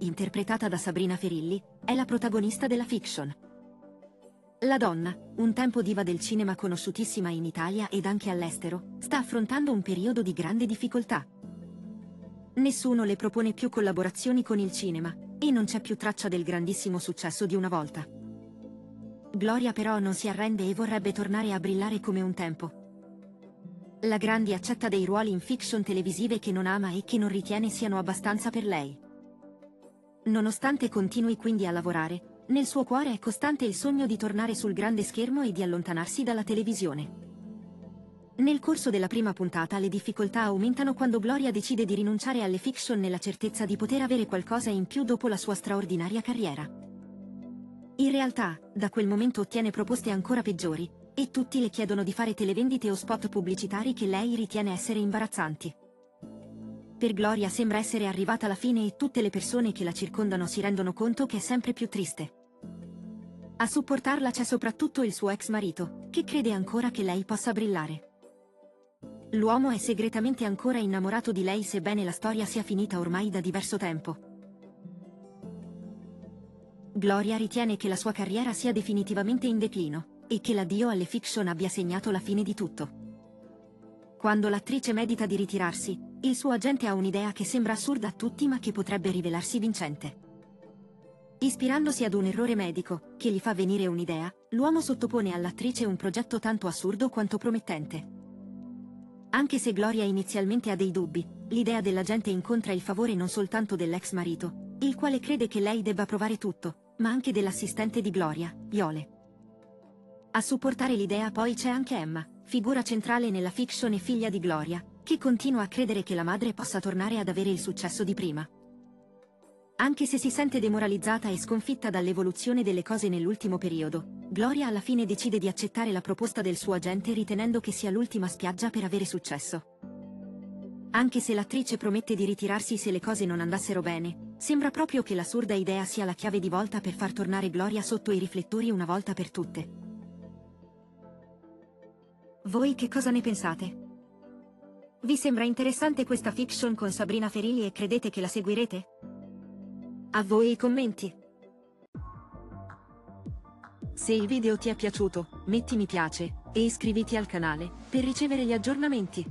interpretata da Sabrina Ferilli, è la protagonista della fiction. La donna, un tempo diva del cinema conosciutissima in Italia ed anche all'estero, sta affrontando un periodo di grande difficoltà. Nessuno le propone più collaborazioni con il cinema, e non c'è più traccia del grandissimo successo di una volta. Gloria però non si arrende e vorrebbe tornare a brillare come un tempo. La Grandi accetta dei ruoli in fiction televisive che non ama e che non ritiene siano abbastanza per lei. Nonostante continui quindi a lavorare, nel suo cuore è costante il sogno di tornare sul grande schermo e di allontanarsi dalla televisione. Nel corso della prima puntata le difficoltà aumentano quando Gloria decide di rinunciare alle fiction nella certezza di poter avere qualcosa in più dopo la sua straordinaria carriera. In realtà, da quel momento ottiene proposte ancora peggiori, e tutti le chiedono di fare televendite o spot pubblicitari che lei ritiene essere imbarazzanti. Per Gloria sembra essere arrivata la fine e tutte le persone che la circondano si rendono conto che è sempre più triste. A supportarla c'è soprattutto il suo ex marito, che crede ancora che lei possa brillare. L'uomo è segretamente ancora innamorato di lei sebbene la storia sia finita ormai da diverso tempo. Gloria ritiene che la sua carriera sia definitivamente in declino, e che l'addio alle fiction abbia segnato la fine di tutto. Quando l'attrice medita di ritirarsi, il suo agente ha un'idea che sembra assurda a tutti ma che potrebbe rivelarsi vincente. Ispirandosi ad un errore medico, che gli fa venire un'idea, l'uomo sottopone all'attrice un progetto tanto assurdo quanto promettente. Anche se Gloria inizialmente ha dei dubbi, l'idea dell'agente incontra il favore non soltanto dell'ex marito, il quale crede che lei debba provare tutto, ma anche dell'assistente di Gloria, Iole. A supportare l'idea poi c'è anche Emma, figura centrale nella fiction e figlia di Gloria, che continua a credere che la madre possa tornare ad avere il successo di prima. Anche se si sente demoralizzata e sconfitta dall'evoluzione delle cose nell'ultimo periodo, Gloria alla fine decide di accettare la proposta del suo agente ritenendo che sia l'ultima spiaggia per avere successo. Anche se l'attrice promette di ritirarsi se le cose non andassero bene, sembra proprio che l'assurda idea sia la chiave di volta per far tornare Gloria sotto i riflettori una volta per tutte. Voi che cosa ne pensate? Vi sembra interessante questa fiction con Sabrina Ferilli e credete che la seguirete? A voi i commenti. Se il video ti è piaciuto, metti mi piace, e iscriviti al canale, per ricevere gli aggiornamenti.